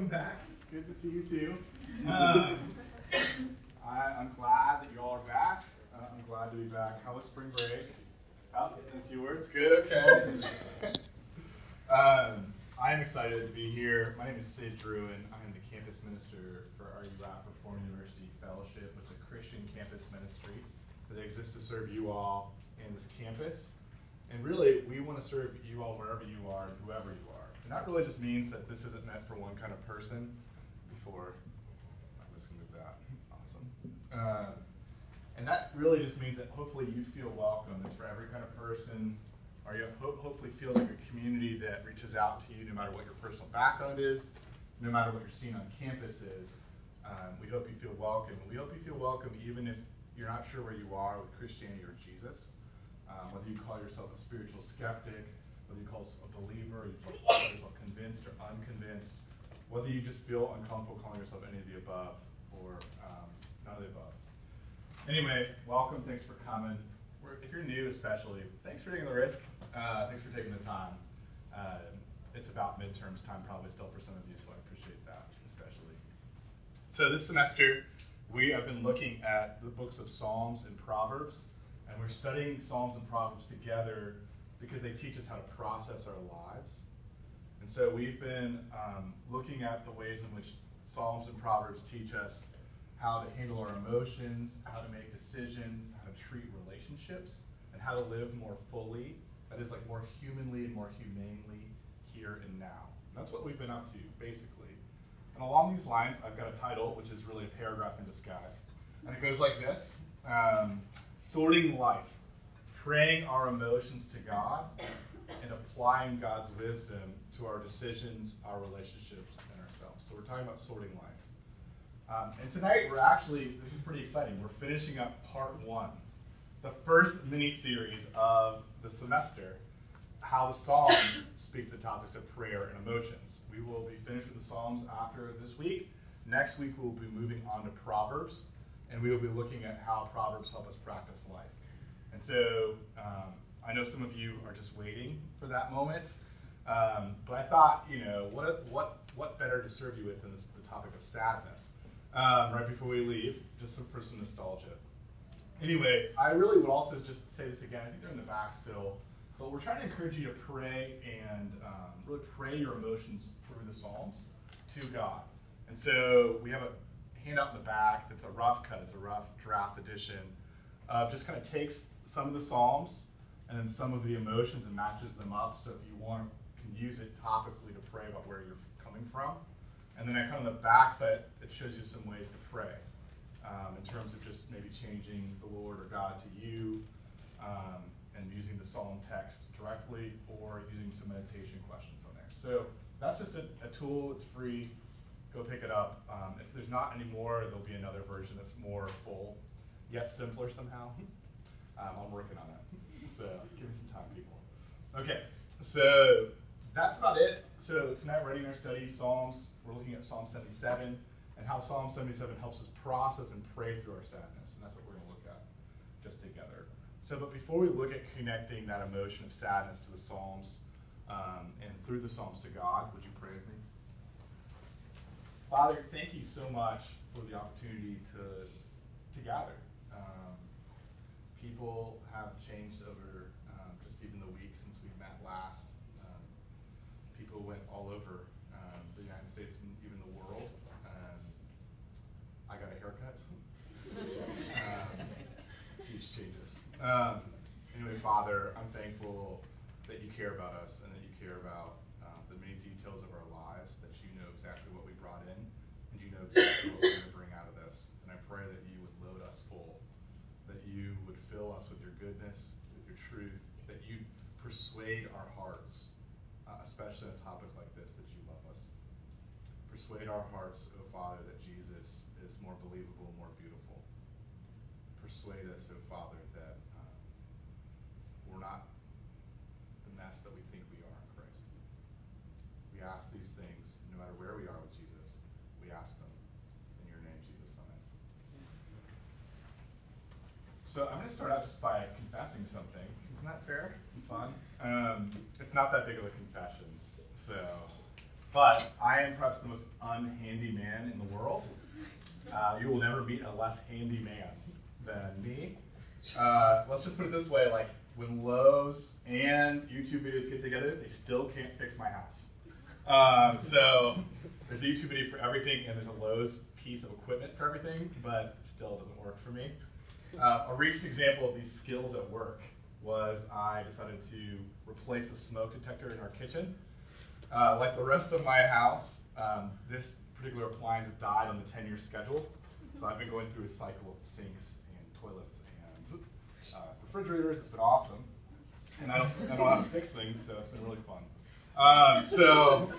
welcome back. Good to see you too. Um, I, am glad that you all are back. Uh, I'm glad to be back. How was spring break? Oh, a few words. Good. Okay. um, I am excited to be here. My name is Sid Drew, and I am the campus minister for RUF Reformed University Fellowship, which is a Christian campus ministry that exists to serve you all and this campus. And really, we want to serve you all wherever you are and whoever you are. That really just means that this isn't meant for one kind of person. Before, I'm just going to move that. Awesome. Uh, and that really just means that hopefully you feel welcome. It's for every kind of person, or you ho- hopefully feels like a community that reaches out to you no matter what your personal background is, no matter what you're seeing on campus is. Um, we hope you feel welcome. We hope you feel welcome even if you're not sure where you are with Christianity or Jesus um, whether you call yourself a spiritual skeptic, whether you call yourself a believer, you call yourself convinced or unconvinced, whether you just feel uncomfortable calling yourself any of the above or um, none of the above. Anyway, welcome. Thanks for coming. If you're new, especially, thanks for taking the risk. Uh, thanks for taking the time. Uh, it's about midterms time probably still for some of you, so I appreciate that especially. So this semester, we have been looking at the books of Psalms and Proverbs. And we're studying Psalms and Proverbs together because they teach us how to process our lives. And so we've been um, looking at the ways in which Psalms and Proverbs teach us how to handle our emotions, how to make decisions, how to treat relationships, and how to live more fully, that is, like more humanly and more humanely here and now. And that's what we've been up to, basically. And along these lines, I've got a title, which is really a paragraph in disguise. And it goes like this um, sorting life, praying our emotions to God, and applying God's wisdom to our decisions, our relationships, and ourselves. So we're talking about sorting life. Um, and tonight we're actually, this is pretty exciting. We're finishing up part one, the first mini series of the semester, how the Psalms speak to the topics of prayer and emotions. We will be finished with the Psalms after this week. Next week we'll be moving on to Proverbs and we will be looking at how Proverbs help us practice life. And so um, I know some of you are just waiting for that moment, um, but I thought, you know, what what what better to serve you with than this, the topic of sadness um, right before we leave, just some, some nostalgia. Anyway, I really would also just say this again. I think they're in the back still, but we're trying to encourage you to pray and um, really pray your emotions through the Psalms to God. And so we have a handout in the back that's a rough cut, it's a rough draft edition. Uh, just kind of takes some of the Psalms and then some of the emotions and matches them up. So if you want, can use it topically to pray about where you're coming from. And then I kind of the back side, it shows you some ways to pray um, in terms of just maybe changing the Lord or God to you um, and using the Psalm text directly or using some meditation questions on there. So that's just a, a tool. It's free go pick it up. Um, if there's not any more, there'll be another version that's more full, yet simpler somehow. Um, I'm working on it. So give me some time, people. Okay, so that's about it. So tonight, writing our study, Psalms, we're looking at Psalm 77 and how Psalm 77 helps us process and pray through our sadness. And that's what we're going to look at just together. So, but before we look at connecting that emotion of sadness to the Psalms um, and through the Psalms to God, would you pray with me? Father, thank you so much for the opportunity to to gather. Um, people have changed over um, just even the week since we met last. Um, people went all over um, the United States and even the world. Um, I got a haircut. Um, huge changes. Anyway, Father, I'm thankful that you care about us and that you care about uh, the many details of our lives, that you know exactly what we brought in, and you know exactly what we're going to bring out of this. And I pray that you would load us full, that you would us with your goodness, with your truth, that you persuade our hearts, uh, especially on a topic like this, that you love us. Persuade our hearts, O oh Father, that Jesus is more believable, more beautiful. Persuade us, O oh Father, that um, we're not the mess that we think we are in Christ. We ask these things no matter where we are with Jesus. We ask them in your name, Jesus. Amen. So I'm going to start out just by confessing something. Isn't that fair and fun? Um, it's not that big of a confession. So but I am perhaps the most unhandy man in the world. Uh, you will never meet a less handy man than me. Uh, let's just put it this way: like when Lowe's and YouTube videos get together, they still can't fix my house. Um, so there's a YouTube video for everything, and there's a Lowe's piece of equipment for everything, but it still doesn't work for me. Uh, a recent example of these skills at work was I decided to replace the smoke detector in our kitchen. Uh, like the rest of my house, um, this particular appliance died on the 10-year schedule, so I've been going through a cycle of sinks and toilets and uh, refrigerators. It's been awesome, and I don't, I don't know how to fix things, so it's been really fun. Um, so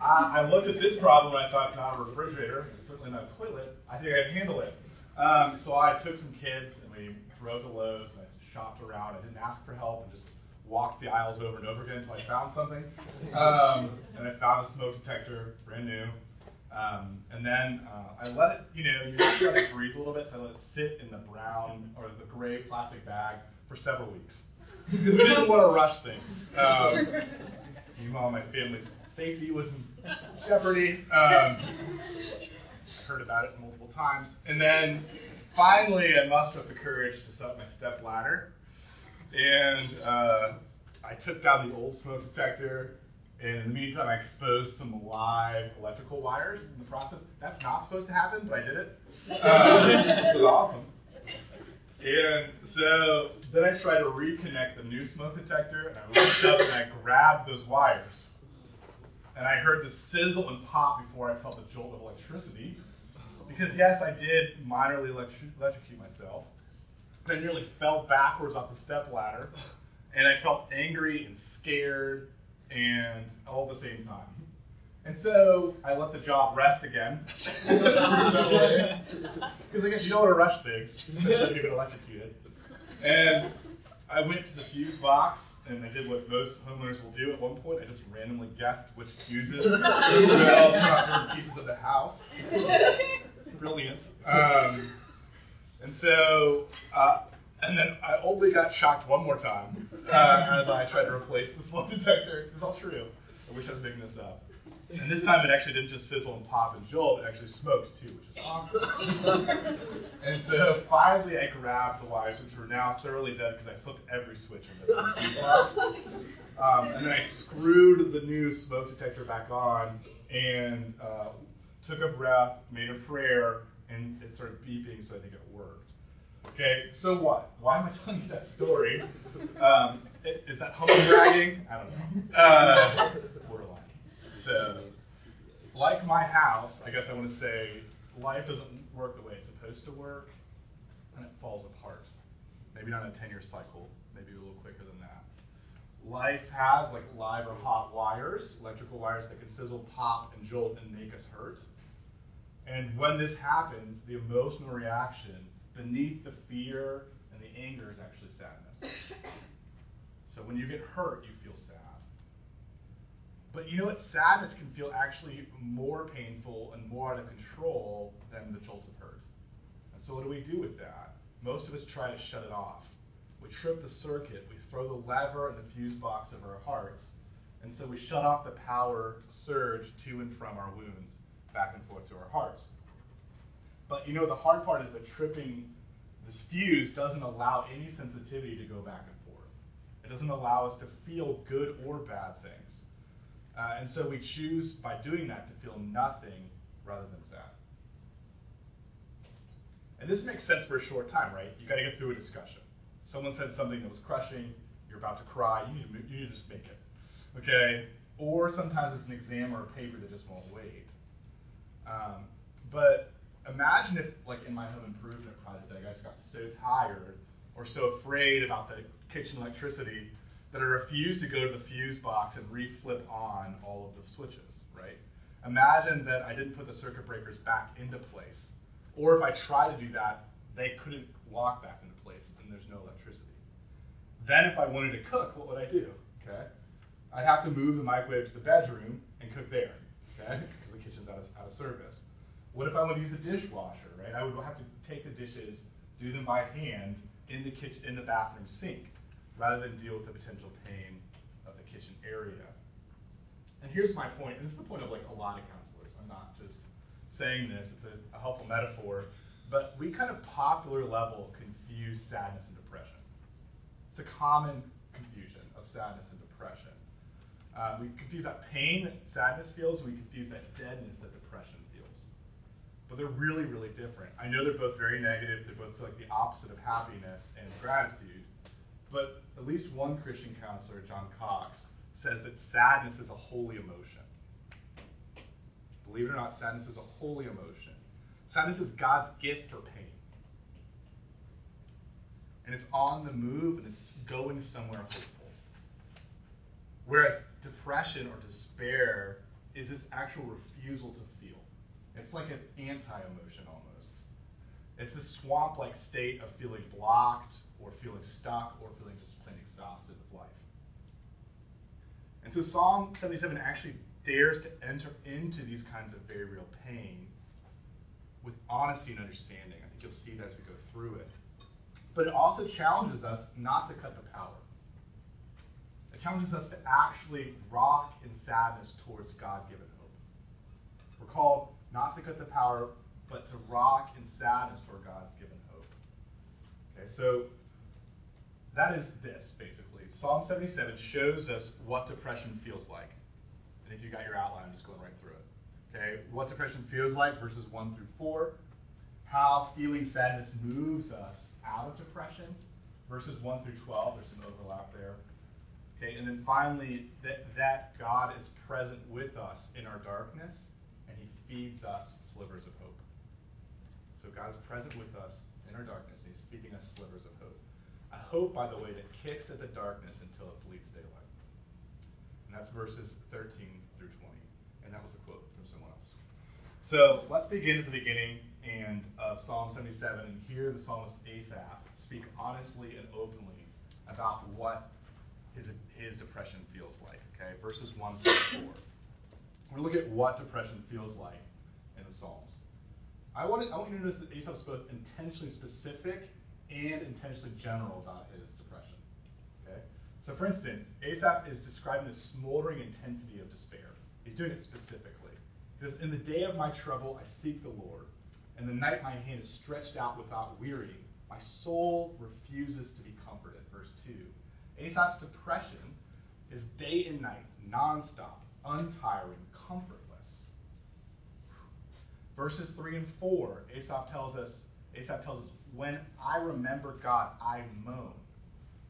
I, I, looked at this problem and I thought it's not a refrigerator, it's certainly not a toilet. I think I can handle it. Um, so I took some kids and we drove to Lowe's and I shopped around. I didn't ask for help and just walked the aisles over and over again until I found something. Um, and I found a smoke detector, brand new. Um, and then uh, I let it, you know, you have to let it breathe a little bit, so I let it sit in the brown or the gray plastic bag for several weeks. Because we didn't want to rush things. Um, meanwhile, my family's safety was in jeopardy. Um, heard about it multiple times. And then finally, I mustered up the courage to set up my step ladder. And uh, I took down the old smoke detector and in the meantime, I exposed some live electrical wires in the process. That's not supposed to happen, but I did it. Um, it was awesome. And so then I tried to reconnect the new smoke detector, and I looked up and I grabbed those wires. And I heard the sizzle and pop before I felt the jolt of electricity. Because, yes, I did minorly electri- electrocute myself. I nearly fell backwards off the step ladder, and I felt angry and scared and all at the same time. And so I let the job rest again because again, you don't want to rush things, especially if you've been electrocuted. And I went to the fuse box and I did what most homeowners will do at one point. I just randomly guessed which fuses would all pieces of the house. Brilliant. Um, and so uh, and then I only got shocked one more time uh, as I tried to replace the smoke detector. This is all true. I wish I was making this up. And this time it actually didn't just sizzle and pop and jolt, it actually smoked too, which is awesome. and so finally I grabbed the wires, which were now thoroughly dead because I flipped every switch in the fuse box. Um, and then I screwed the new smoke detector back on and uh, took a breath, made a prayer, and it started beeping, so I think it worked. Okay, so what? Why am I telling you that story? Um, is that humble bragging? I don't know. Uh, borderline. So, like my house, I guess I want to say life doesn't work the way it's supposed to work, and it falls apart. Maybe not in a 10 year cycle, maybe a little quicker than that. Life has like live or hot wires, electrical wires that can sizzle, pop, and jolt and make us hurt. And when this happens, the emotional reaction beneath the fear and the anger is actually sadness. So when you get hurt, you feel sad. But you know what? Sadness can feel actually more painful and more out of control than the jolt of hurt. And so what do we do with that? Most of us try to shut it off. We trip the circuit, we throw the lever in the fuse box of our hearts, and so we shut off the power surge to and from our wounds, back and forth to our hearts. But you know, the hard part is that tripping this fuse doesn't allow any sensitivity to go back and forth. It doesn't allow us to feel good or bad things. Uh, and so we choose by doing that to feel nothing rather than sad. And this makes sense for a short time, right? You got to get through a discussion. Someone said something that was crushing. You're about to cry. You need to, you need to just make it. Okay? Or sometimes it's an exam or a paper that just won't wait. Um, but imagine if, like in my home improvement project, that I guys got so tired or so afraid about the kitchen electricity that I refused to go to the fuse box and reflip on all of the switches, right? Imagine that I didn't put the circuit breakers back into place. Or if I tried to do that, they couldn't lock back into place and there's no electricity. Then if I wanted to cook, what would I do? Okay? I'd have to move the microwave to the bedroom and cook there, okay? Kitchen's out of, out of service. What if I want to use a dishwasher, right? I would have to take the dishes, do them by hand in the kitchen, in the bathroom sink, rather than deal with the potential pain of the kitchen area. And here's my point, and this is the point of like a lot of counselors. I'm not just saying this, it's a, a helpful metaphor. But we kind of popular level confuse sadness and depression. It's a common confusion of sadness and depression. Uh, we confuse that pain that sadness feels, we confuse that deadness that depression feels. But they're really, really different. I know they're both very negative, they both feel like the opposite of happiness and gratitude. But at least one Christian counselor, John Cox, says that sadness is a holy emotion. Believe it or not, sadness is a holy emotion. Sadness is God's gift for pain. And it's on the move and it's going somewhere hopeful. Whereas depression or despair is this actual refusal to feel. It's like an anti emotion almost. It's this swamp like state of feeling blocked or feeling stuck or feeling just plain exhausted with life. And so Psalm 77 actually dares to enter into these kinds of very real pain with honesty and understanding. I think you'll see that as we go through it. But it also challenges us not to cut the power. It challenges us to actually rock in sadness towards God given hope. We're called not to cut the power, but to rock in sadness toward God given hope. Okay, so that is this, basically. Psalm 77 shows us what depression feels like. And if you got your outline, I'm just going right through it. Okay, what depression feels like, verses 1 through 4. How feeling sadness moves us out of depression, verses 1 through 12. There's some overlap there. Okay, and then finally, that, that God is present with us in our darkness, and he feeds us slivers of hope. So God is present with us in our darkness, and he's feeding us slivers of hope. A hope, by the way, that kicks at the darkness until it bleeds daylight. And that's verses 13 through 20. And that was a quote from someone else. So let's begin at the beginning and of Psalm 77 and hear the psalmist Asaph speak honestly and openly about what his, his depression feels like. Okay, verses 1 through 4. We're going to look at what depression feels like in the Psalms. I want, to, I want you to notice that Asaph's both intentionally specific and intentionally general about his depression. Okay? So, for instance, Asaph is describing the smoldering intensity of despair. He's doing it specifically. He says, In the day of my trouble, I seek the Lord. In the night, my hand is stretched out without weary. My soul refuses to be comforted. Verse 2. Asaph's depression is day and night, nonstop, untiring, comfortless. Verses 3 and 4, Aesop tells us, Asaph tells us, when I remember God, I moan.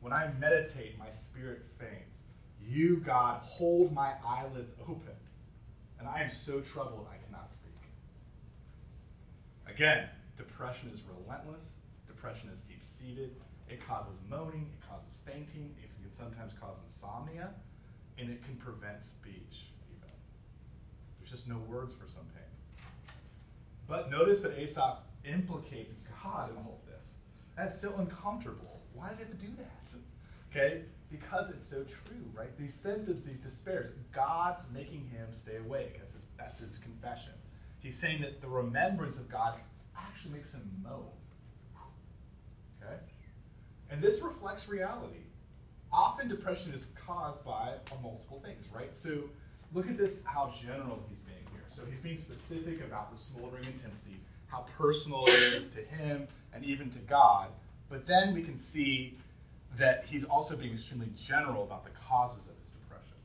When I meditate, my spirit faints. You, God, hold my eyelids open, and I am so troubled I cannot speak. Again, depression is relentless. Depression is deep seated. It causes moaning, it causes fainting, it can sometimes cause insomnia, and it can prevent speech, even. There's just no words for some pain. But notice that Asaph implicates God in all of this. That's so uncomfortable. Why does he have to do that? Okay? Because it's so true, right? These symptoms, these despairs, God's making him stay awake. That's his, that's his confession. He's saying that the remembrance of God actually makes him moan. Okay? And this reflects reality. Often depression is caused by uh, multiple things, right? So look at this, how general he's being here. So he's being specific about the smoldering intensity how personal it is to him and even to God. But then we can see that he's also being extremely general about the causes of his depression.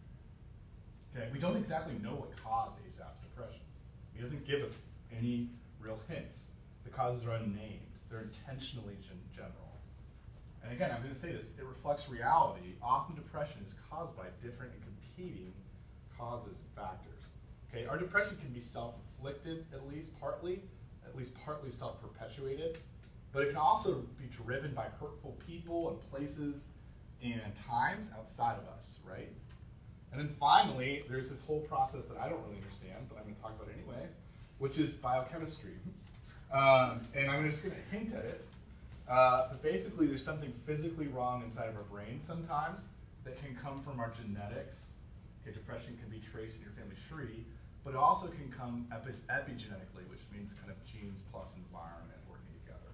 Okay, we don't exactly know what caused Asaph's depression. He doesn't give us any real hints. The causes are unnamed. They're intentionally general. And again, I'm going to say this, it reflects reality. Often depression is caused by different and competing causes and factors. Okay, our depression can be self-inflicted, at least partly, at least partly self-perpetuated, but it can also be driven by hurtful people and places and times outside of us, right? And then finally, there's this whole process that I don't really understand, but I'm going to talk about it anyway, which is biochemistry. Um, and I'm just going to hint at it. Uh, but basically, there's something physically wrong inside of our brains sometimes that can come from our genetics. Okay, depression can be traced in your family tree, but it also can come epi- epigenetically, which means kind of genes plus environment working together.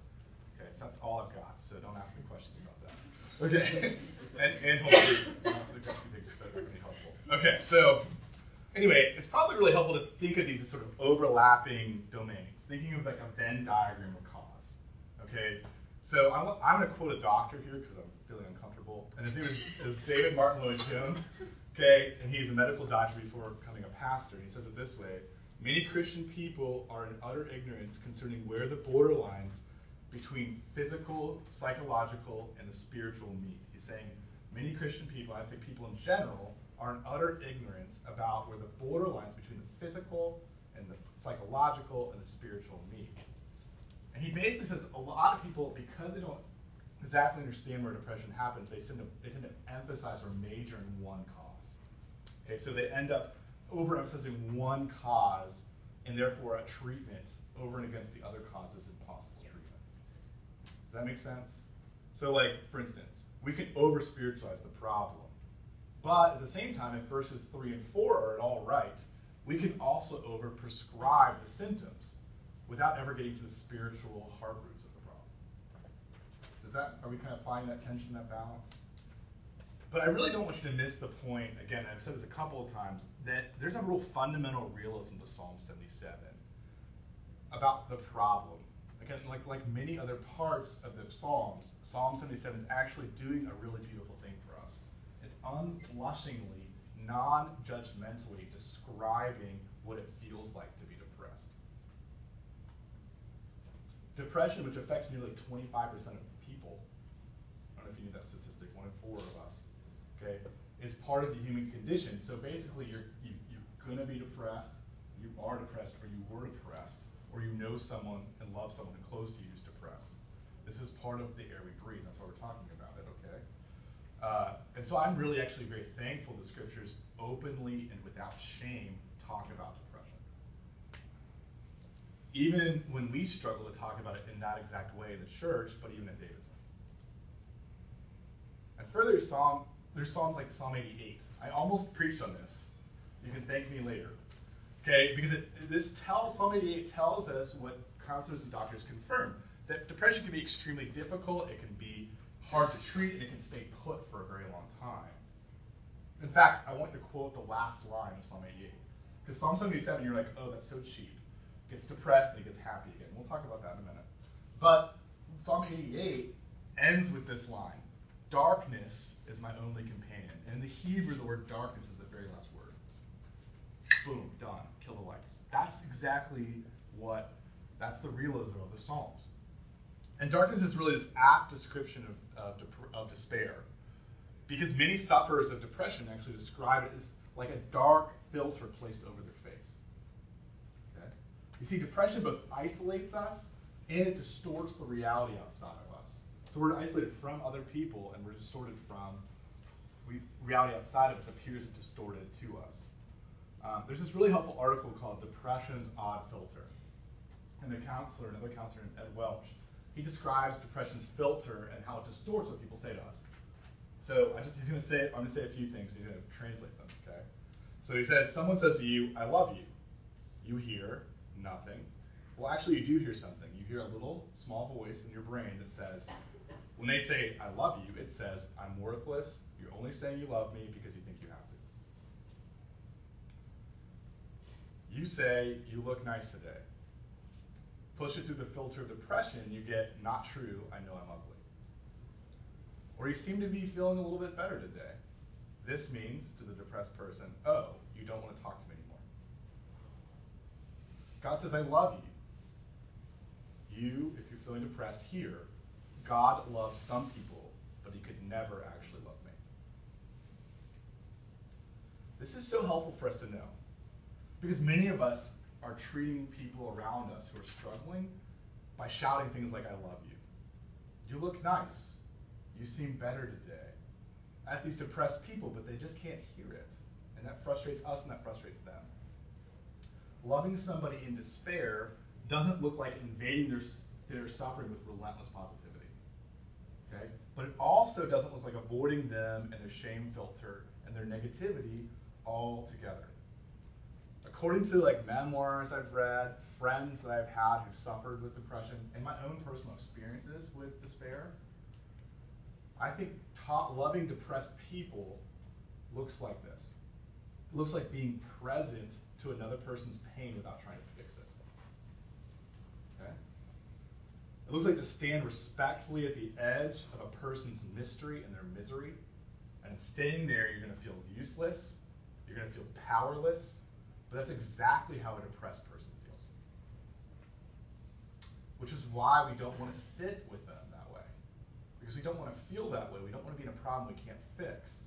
Okay, so that's all I've got. So don't ask me questions about that. Okay, and, and hopefully the thinks that be helpful. Okay, so anyway, it's probably really helpful to think of these as sort of overlapping domains, thinking of like a Venn diagram of cause. Okay, so I'm, I'm going to quote a doctor here because I'm feeling uncomfortable, and his name is, is David Martyn Lloyd Jones. Okay, and he's a medical doctor before becoming a pastor. He says it this way: Many Christian people are in utter ignorance concerning where the borderlines between physical, psychological, and the spiritual meet. He's saying many Christian people, I'd say people in general, are in utter ignorance about where the borderlines between the physical and the psychological and the spiritual meet. And he basically says a lot of people, because they don't exactly understand where depression happens, they tend to, they tend to emphasize or major in one cause. Okay, so they end up overemphasizing one cause and therefore a treatment over and against the other causes and possible treatments. Does that make sense? So, like, for instance, we can over spiritualize the problem. But at the same time, if verses 3 and 4 are at all right, we can also over prescribe the symptoms without ever getting to the spiritual heart roots of the problem. Does that, are we kind of finding that tension, that balance? But I really don't want you to miss the point, again, I've said this a couple of times, that there's a real fundamental realism to Psalm 77 about the problem. Again, like, like many other parts of the Psalms, Psalm 77 is actually doing a really beautiful thing for us. It's unblushingly, non judgmentally describing what it feels like to be depressed. Depression, which affects nearly 25% of people, I don't know if you knew that statistic, one in four of us, okay, is part of the human condition. So basically, you're, you, you're going to be depressed, you are depressed, or you were depressed or you know someone and love someone and close to you who's depressed. This is part of the air we breathe. That's why we're talking about it, okay? Uh, and so I'm really actually very thankful the scriptures openly and without shame talk about depression. Even when we struggle to talk about it in that exact way in the church, but even at Davidson. And further, Psalm, there's Psalms like Psalm 88. I almost preached on this. You can thank me later. Okay, because it, this tells, Psalm 88 tells us what counselors and doctors confirm that depression can be extremely difficult, it can be hard to treat, and it can stay put for a very long time. In fact, I want to quote the last line of Psalm 88. Because Psalm 77, you're like, oh, that's so cheap. Gets depressed and it gets happy again. We'll talk about that in a minute. But Psalm 88 ends with this line Darkness is my only companion. And in the Hebrew, the word darkness is the very last word. Boom, done kill the lights. That's exactly what, that's the realism of the Psalms. And darkness is really this apt description of, of, of despair. Because many sufferers of depression actually describe it as like a dark filter placed over their? You see, depression both isolates us and it distorts the reality outside of us. So we're isolated from other people and we're distorted from we, reality outside of us appears distorted to us. Um, there's this really helpful article called Depression's Odd Filter. And a counselor, another counselor, Ed Welch, he describes depression's filter and how it distorts what people say to us. So I just he's gonna say I'm gonna say a few things, he's gonna translate them, okay? So he says, someone says to you, I love you. You hear nothing. Well, actually, you do hear something. You hear a little small voice in your brain that says, when they say, I love you, it says, I'm worthless. You're only saying you love me because you think you have to. You say, you look nice today. Push it through the filter of depression, you get, not true, I know I'm ugly. Or you seem to be feeling a little bit better today. This means to the depressed person, oh, you don't want to talk to. God says, I love you. You, if you're feeling depressed here, God loves some people, but he could never actually love me. This is so helpful for us to know. Because many of us are treating people around us who are struggling by shouting things like, I love you. You look nice. You seem better today. At these depressed people, but they just can't hear it. And that frustrates us and that frustrates them. Loving somebody in despair doesn't look like invading their, their suffering with relentless positivity. Okay? But it also doesn't look like avoiding them and their shame filter and their negativity altogether according to like memoirs I've read, friends that I've had who've suffered with depression, and my own personal experiences with despair, I think loving depressed people looks like this. It looks like being present to another person's pain without trying to fix it. Okay? It looks like to stand respectfully at the edge of a person's mystery and their misery. And standing there, you're going to feel useless. You're going to feel powerless. But that's exactly how a depressed person feels. Which is why we don't want to sit with them that way. Because we don't want to feel that way. We don't want to be in a problem we can't fix.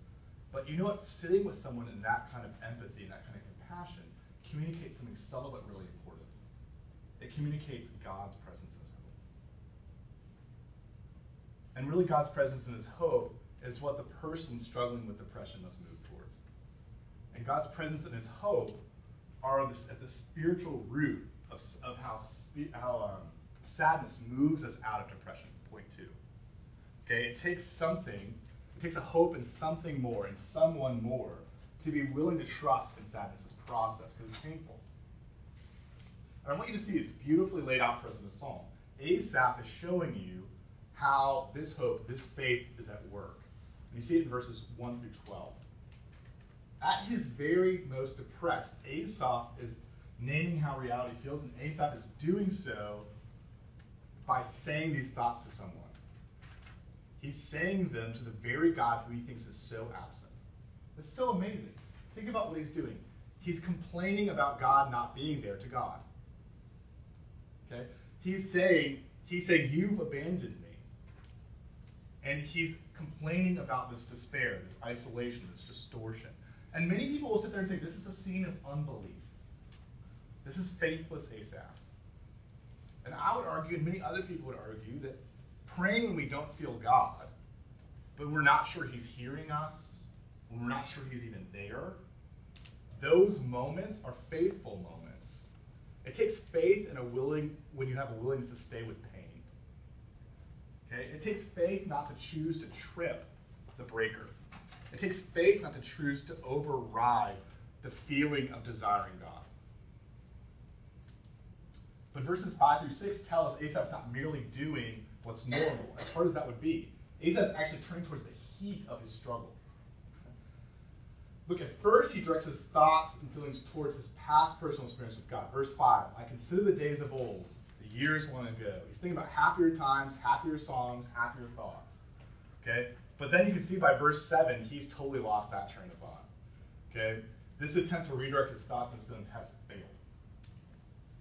But you know what? Sitting with someone in that kind of empathy and that kind of compassion communicates something subtle but really important. It communicates God's presence his hope. And really, God's presence in his hope is what the person struggling with depression must move towards. And God's presence and his hope are at the spiritual root of, of how, how um, sadness moves us out of depression. Point two. Okay, it takes something it takes a hope in something more, in someone more, to be willing to trust in sadness' process because it's painful. And I want you to see it's beautifully laid out for us in the psalm. Asaph is showing you how this hope, this faith is at work. And you see it in verses 1 through 12. At his very most depressed, Asaph is naming how reality feels, and Asaph is doing so by saying these thoughts to someone. He's saying them to the very God who he thinks is so absent. It's so amazing. Think about what he's doing. He's complaining about God not being there to God. Okay? He's saying, he's saying, You've abandoned me. And he's complaining about this despair, this isolation, this distortion. And many people will sit there and say, This is a scene of unbelief. This is faithless Asaph. And I would argue, and many other people would argue, that praying when we don't feel God, but we're not sure He's hearing us, we're not sure He's even there, those moments are faithful moments. It takes faith and a willing when you have a willingness to stay with pain. Okay? It takes faith not to choose to trip the breaker. It takes faith not to choose to override the feeling of desiring God. But verses 5 through 6 tell us Asaph's not merely doing what's normal, as hard as that would be. Asa is actually turning towards the heat of his struggle. Look, at first he directs his thoughts and feelings towards his past personal experience with God. Verse 5 I consider the days of old, the years long ago. He's thinking about happier times, happier songs, happier thoughts. Okay? But then you can see by verse 7, he's totally lost that train of thought. Okay? This attempt to redirect his thoughts and feelings has failed.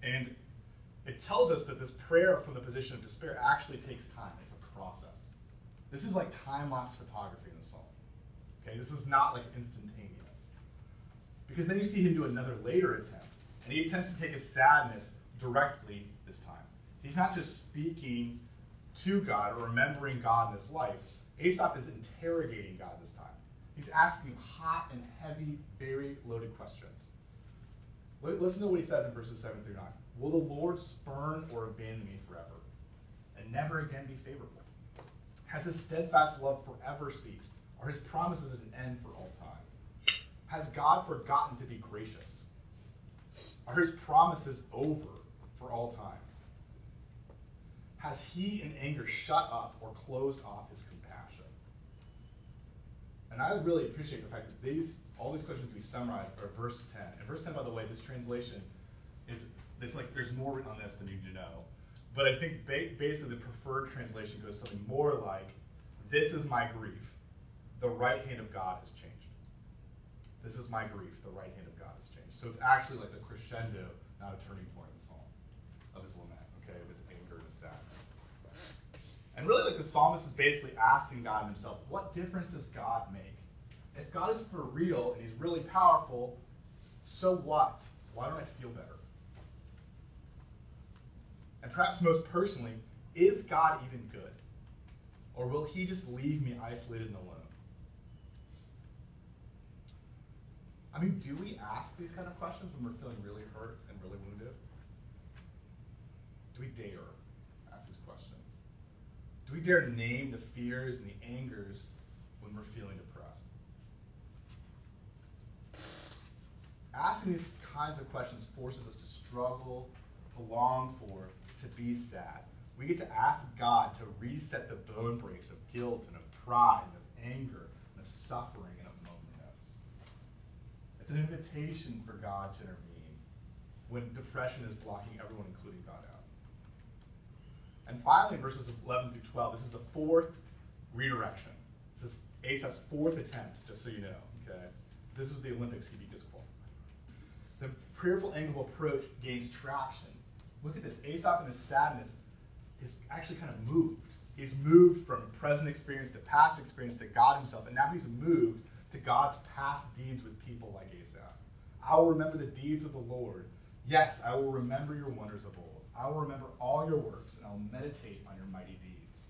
And it tells us that this prayer from the position of despair actually takes time. It's a process. This is like time lapse photography in the psalm. Okay, this is not like instantaneous. Because then you see him do another later attempt, and he attempts to take his sadness directly this time. He's not just speaking to God or remembering God in his life. Asaph is interrogating God this time. He's asking hot and heavy, very loaded questions. Listen to what he says in verses 7 through 9. Will the Lord spurn or abandon me forever and never again be favorable? Has his steadfast love forever ceased? Are his promises at an end for all time? Has God forgotten to be gracious? Are his promises over for all time? Has he in anger shut up or closed off his compassion? And I really appreciate the fact that these all these questions can be summarized are verse 10. And verse 10, by the way, this translation is it's like there's more written on this than you need to know. But I think ba- basically the preferred translation goes something more like, "This is my grief. The right hand of God has changed. This is my grief. The right hand of God has changed." So it's actually like the crescendo, not a turning point in the psalm of his lament. Okay, of his anger and his sadness. And really, like the psalmist is basically asking God himself, "What difference does God make? If God is for real and He's really powerful, so what? Why don't I feel better?" And perhaps most personally, is God even good? Or will he just leave me isolated and alone? I mean, do we ask these kind of questions when we're feeling really hurt and really wounded? Do we dare ask these questions? Do we dare name the fears and the angers when we're feeling depressed? Asking these kinds of questions forces us to struggle, to long for, to be sad. We get to ask God to reset the bone breaks of guilt and of pride and of anger and of suffering and of loneliness. It's an invitation for God to intervene when depression is blocking everyone, including God, out. And finally, verses 11 through 12, this is the fourth redirection. This is Asaph's fourth attempt, just so you know. Okay, This was the Olympics he beat disqualified. The prayerful angle approach gains traction. Look at this. Asaph in his sadness is actually kind of moved. He's moved from present experience to past experience to God himself, and now he's moved to God's past deeds with people like Asaph. I will remember the deeds of the Lord. Yes, I will remember your wonders of old. I will remember all your works, and I'll meditate on your mighty deeds.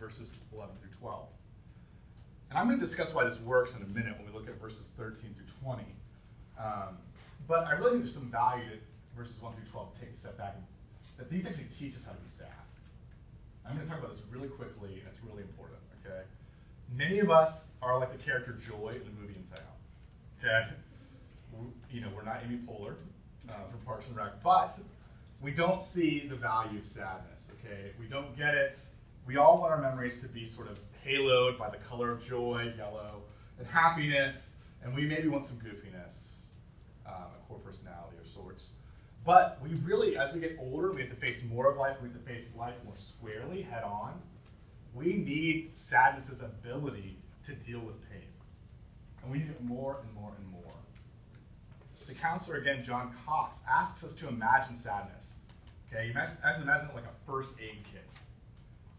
Verses 11 through 12. And I'm going to discuss why this works in a minute when we look at verses 13 through 20. Um, but I really think there's some value to verses 1 through 12 take a step back and that these actually teach us how to be sad. I'm going to talk about this really quickly, and it's really important, okay? Many of us are like the character Joy in the movie Inside Out, okay? You know, we're not Amy Poehler uh, from Parks and Rec, but we don't see the value of sadness, okay? We don't get it. We all want our memories to be sort of haloed by the color of joy, yellow, and happiness, and we maybe want some goofiness, um, a core personality of sorts. But we really, as we get older, we have to face more of life. We have to face life more squarely, head on. We need sadness's ability to deal with pain. And we need it more and more and more. The counselor, again, John Cox, asks us to imagine sadness. Okay, imagine, imagine it like a first aid kit.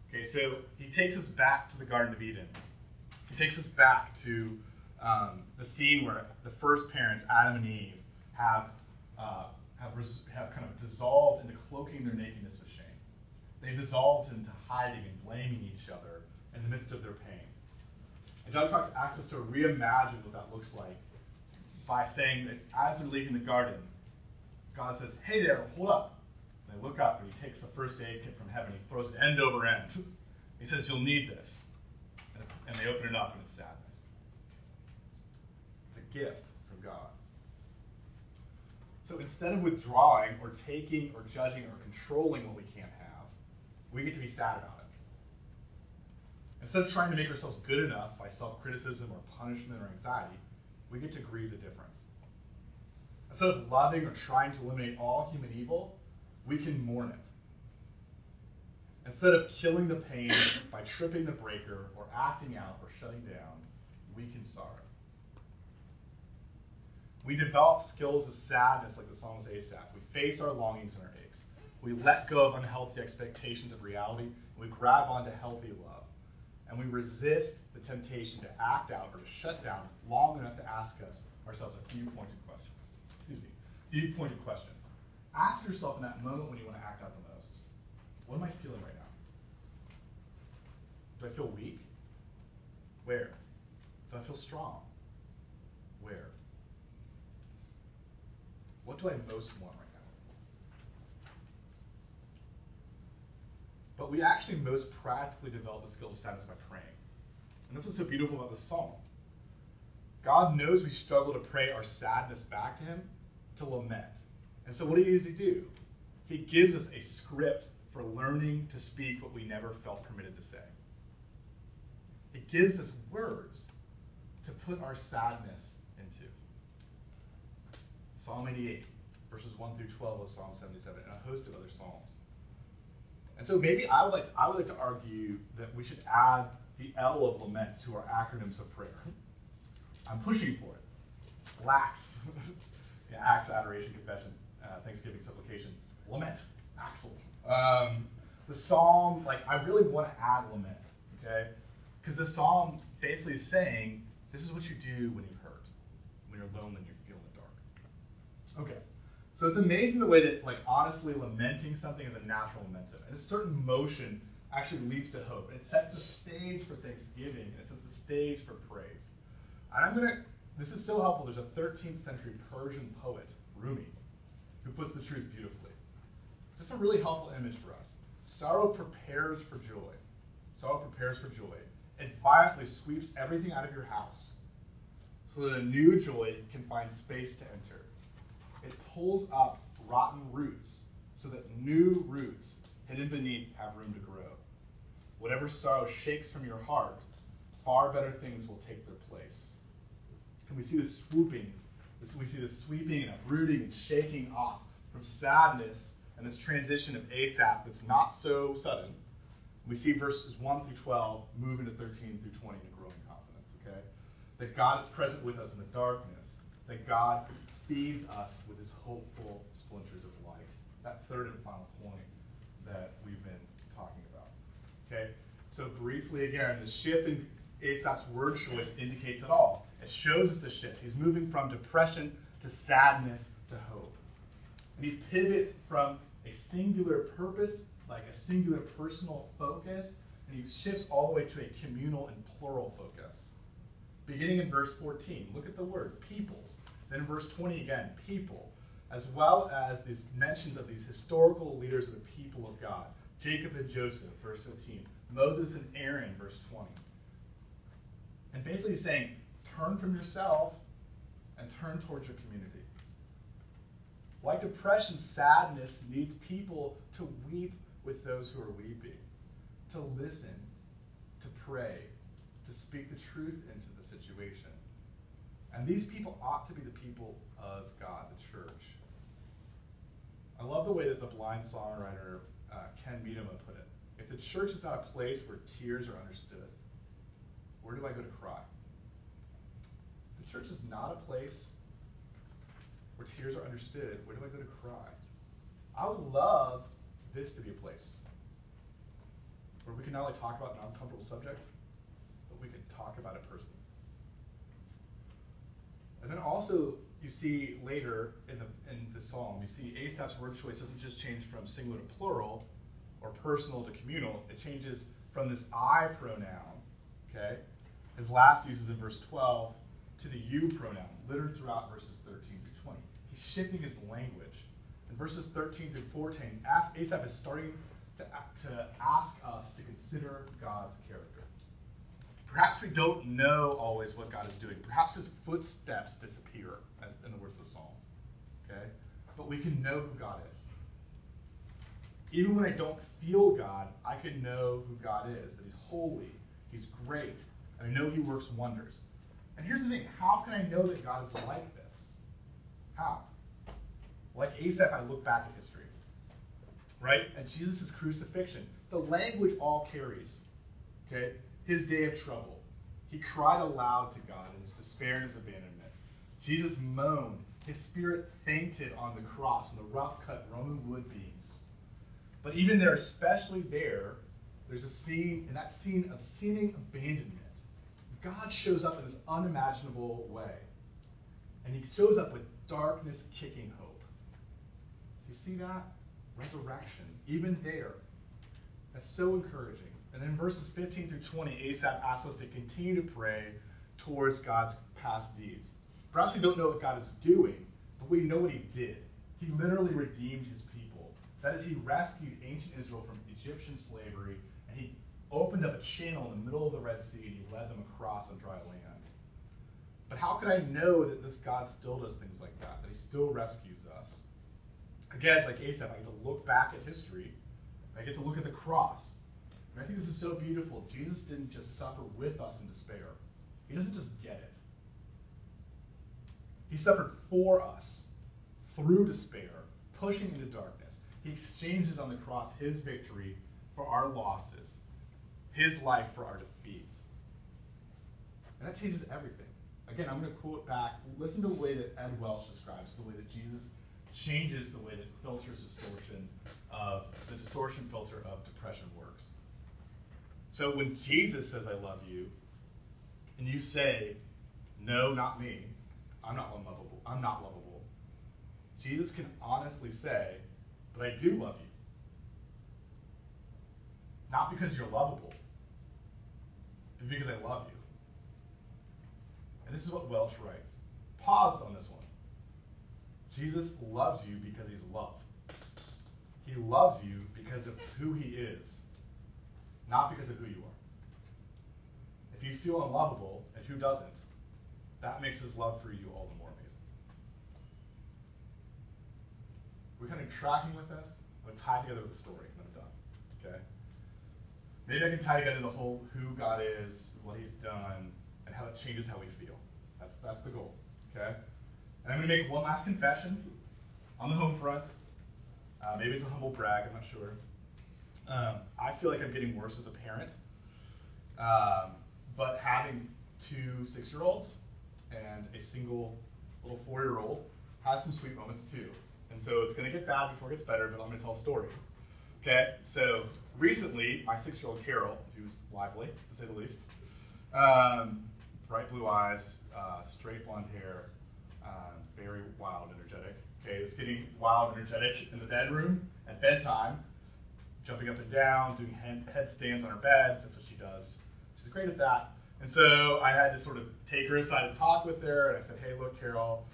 Okay, so he takes us back to the Garden of Eden. He takes us back to um, the scene where the first parents, Adam and Eve, have uh, have, res- have kind of dissolved into cloaking their nakedness with shame. They've dissolved into hiding and blaming each other in the midst of their pain. And John Cox asks us to reimagine what that looks like by saying that as they're leaving the garden, God says, Hey there, hold up. And they look up and he takes the first aid kit from heaven, he throws it end over end. He says, You'll need this. And they open it up and it's sadness. It's a gift from God. So instead of withdrawing or taking or judging or controlling what we can't have, we get to be sad about it. Instead of trying to make ourselves good enough by self criticism or punishment or anxiety, we get to grieve the difference. Instead of loving or trying to eliminate all human evil, we can mourn it. Instead of killing the pain by tripping the breaker or acting out or shutting down, we can sorrow. We develop skills of sadness like the psalmist Asaph. We face our longings and our aches. We let go of unhealthy expectations of reality. We grab onto healthy love. And we resist the temptation to act out or to shut down long enough to ask us ourselves a few pointed questions. Excuse me. Few pointed questions. Ask yourself in that moment when you want to act out the most. What am I feeling right now? Do I feel weak? Where? Do I feel strong? Where? What do I most want right now? But we actually most practically develop the skill of sadness by praying. And that's what's so beautiful about this psalm. God knows we struggle to pray our sadness back to Him, to lament. And so what does He usually do? He gives us a script for learning to speak what we never felt permitted to say. It gives us words to put our sadness. Psalm 88, verses 1 through 12 of Psalm 77, and a host of other psalms. And so maybe I would like to, I would like to argue that we should add the L of lament to our acronyms of prayer. I'm pushing for it. LAX. yeah, Acts, adoration, confession, uh, thanksgiving, supplication, lament, Axel. Um, the psalm, like I really want to add lament, okay? Because the psalm basically is saying, this is what you do when you're hurt, when you're lonely, when you feel in the dark. Okay. So it's amazing the way that, like, honestly, lamenting something is a natural momentum. And a certain motion actually leads to hope. It sets the stage for thanksgiving, and it sets the stage for praise. And I'm going to, this is so helpful. There's a 13th century Persian poet, Rumi, who puts the truth beautifully. Just a really helpful image for us. Sorrow prepares for joy. Sorrow prepares for joy. It violently sweeps everything out of your house so that a new joy can find space to enter. Pulls up rotten roots so that new roots hidden beneath have room to grow. Whatever sorrow shakes from your heart, far better things will take their place. And we see this swooping, this, we see this sweeping and uprooting and shaking off from sadness and this transition of Asaph that's not so sudden. We see verses 1 through 12 move into 13 through 20 to growing confidence, okay? That God is present with us in the darkness, that God feeds us with his hopeful splinters of light. That third and final point that we've been talking about. Okay? So briefly again, the shift in Asaph's word choice indicates it all. It shows us the shift. He's moving from depression to sadness to hope. And he pivots from a singular purpose, like a singular personal focus, and he shifts all the way to a communal and plural focus. Beginning in verse 14, look at the word peoples. Then in verse 20 again, people, as well as these mentions of these historical leaders of the people of God. Jacob and Joseph, verse 15. Moses and Aaron, verse 20. And basically saying, turn from yourself and turn towards your community. Like depression, sadness needs people to weep with those who are weeping, to listen, to pray, to speak the truth into the situation. And these people ought to be the people of God, the church. I love the way that the blind songwriter uh, Ken Medema put it. If the church is not a place where tears are understood, where do I go to cry? The church is not a place where tears are understood. Where do I go to cry? I would love this to be a place where we can not only talk about uncomfortable subject, but we can talk about it personally. And then also, you see later in the in the psalm, you see Asaph's word choice doesn't just change from singular to plural or personal to communal. It changes from this I pronoun, okay, his last uses in verse 12, to the you pronoun, littered throughout verses 13 through 20. He's shifting his language. In verses 13 through 14, Asaph is starting to, to ask us to consider God's character. Perhaps we don't know always what God is doing. Perhaps his footsteps disappear, as in the words of the psalm. Okay? But we can know who God is. Even when I don't feel God, I can know who God is, that he's holy, he's great, and I know he works wonders. And here's the thing how can I know that God is like this? How? Like Asaph, I look back at history. Right? At Jesus' crucifixion, the language all carries. Okay? his day of trouble. He cried aloud to God in his despair and his abandonment. Jesus moaned. His spirit fainted on the cross on the rough cut Roman wood beams. But even there, especially there, there's a scene, and that scene of seeming abandonment, God shows up in this unimaginable way. And he shows up with darkness kicking hope. Do you see that? Resurrection. Even there. That's so encouraging. And then verses 15 through 20, Asaph asks us to continue to pray towards God's past deeds. Perhaps we don't know what God is doing, but we know what he did. He literally redeemed his people. That is, he rescued ancient Israel from Egyptian slavery, and he opened up a channel in the middle of the Red Sea, and he led them across on dry land. But how can I know that this God still does things like that, that he still rescues us? Again, like Asaph, I get to look back at history. I get to look at the cross. And I think this is so beautiful. Jesus didn't just suffer with us in despair, He doesn't just get it. He suffered for us through despair, pushing into darkness. He exchanges on the cross His victory for our losses, His life for our defeats. And that changes everything. Again, I'm going to quote back. Listen to the way that Ed Welch describes the way that Jesus changes the way that filters distortion of the distortion filter of depression works. So when Jesus says, I love you, and you say, No, not me, I'm not unlovable, I'm not lovable, Jesus can honestly say, But I do love you. Not because you're lovable, but because I love you. And this is what Welch writes. Pause on this one. Jesus loves you because he's love. He loves you because of who he is not because of who you are. If you feel unlovable, and who doesn't, that makes his love for you all the more amazing. We're kind of tracking with this. I'm going to tie together with the story, and I'm done. Okay? Maybe I can tie together the whole who God is, what he's done, and how it changes how we feel That's, that's the goal, okay? And I'm going to make one last confession on the home front. Uh, maybe it's a humble brag, I'm not sure. Um, I feel like I'm getting worse as a parent. Um, but having two six year olds and a single little four year old has some sweet moments too. And so it's going to get bad before it gets better, but I'm going to tell a story. Okay, so recently, my six year old Carol, who's lively to say the least, um, bright blue eyes, uh, straight blonde hair, um, very wild, energetic. Okay, it's getting wild, energetic in the bedroom at bedtime, jumping up and down, doing head, headstands on her bed. That's what she does. She's great at that. And so I had to sort of take her aside and talk with her. And I said, hey, look, Carol,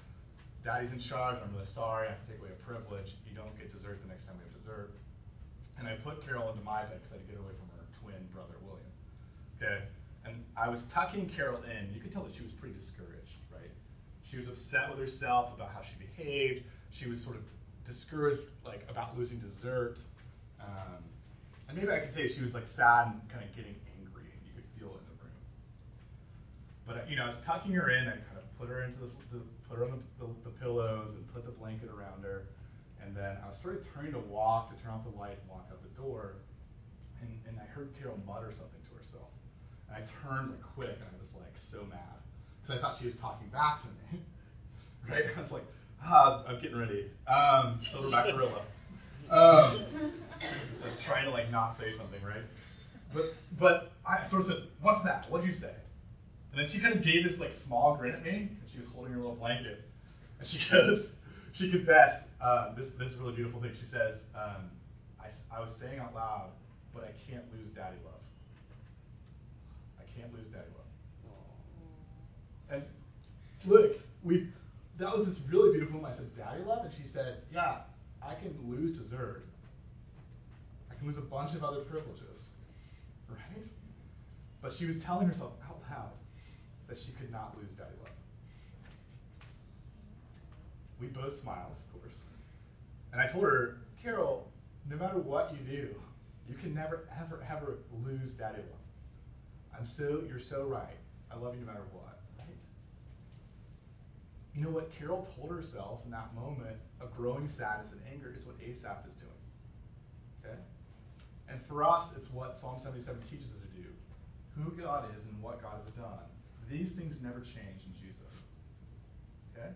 daddy's in charge. I'm really sorry. I have to take away a privilege. You don't get dessert the next time we have dessert. And I put Carol into my bed because I had to get away from her twin brother, William. Okay? And I was tucking Carol in. You could tell that she was pretty discouraged, right? She was upset with herself about how she behaved. She was sort of discouraged, like, about losing dessert. Um, and maybe I could say she was, like, sad and kind of getting angry, and you could feel it in the room. but you know, I was tucking her in. I kind of put her into this, the, put her on the, the, the, pillows and put the blanket around her. And then I was sort of turning to walk to turn off the light and walk out the door. And, and I heard Carol mutter something to herself. And I turned like quick, and I was like so mad because I thought she was talking back to me. right? I was like, ah, I'm getting ready. Um, Silverback gorilla. Um, just trying to like not say something, right? But but I sort of said, "What's that? What'd you say?" And then she kind of gave this like small grin at me, and she was holding her little blanket. And she goes, she confessed uh, this this really beautiful thing. She says, um, I, I was saying out loud, but I can't lose daddy love. I can't lose daddy love. And look, we that was this really beautiful moment. I said, Daddy love? And she said, Yeah, I can lose dessert. Can lose a bunch of other privileges. Right? But she was telling herself out loud, that she could not lose daddy love. We both smiled, of course. And I told her, Carol, no matter what you do, you can never, ever, ever lose daddy love. I'm so, you're so right. I love you no matter what, right? You know what Carol told herself in that moment of growing sadness and anger is what Asaph is doing. And for us, it's what Psalm 77 teaches us to do. Who God is and what God has done. These things never change in Jesus. Okay?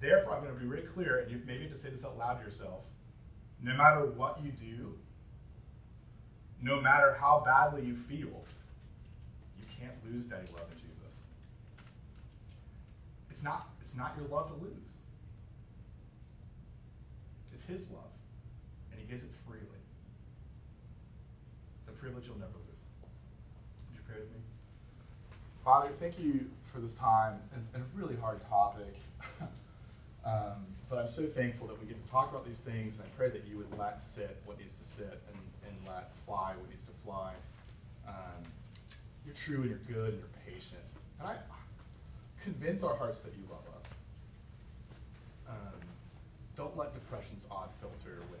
Therefore, I'm going to be very clear, and you maybe have to say this out loud to yourself. No matter what you do, no matter how badly you feel, you can't lose daddy love in Jesus. It's not, it's not your love to lose. It's his love. And he gives it freely. Privilege you'll never lose. Would you pray with me? Father, thank you for this time and, and a really hard topic. um, but I'm so thankful that we get to talk about these things, and I pray that you would let sit what needs to sit and, and let fly what needs to fly. Um, you're true and you're good and you're patient. And I convince our hearts that you love us. Um, don't let depression's odd filter win.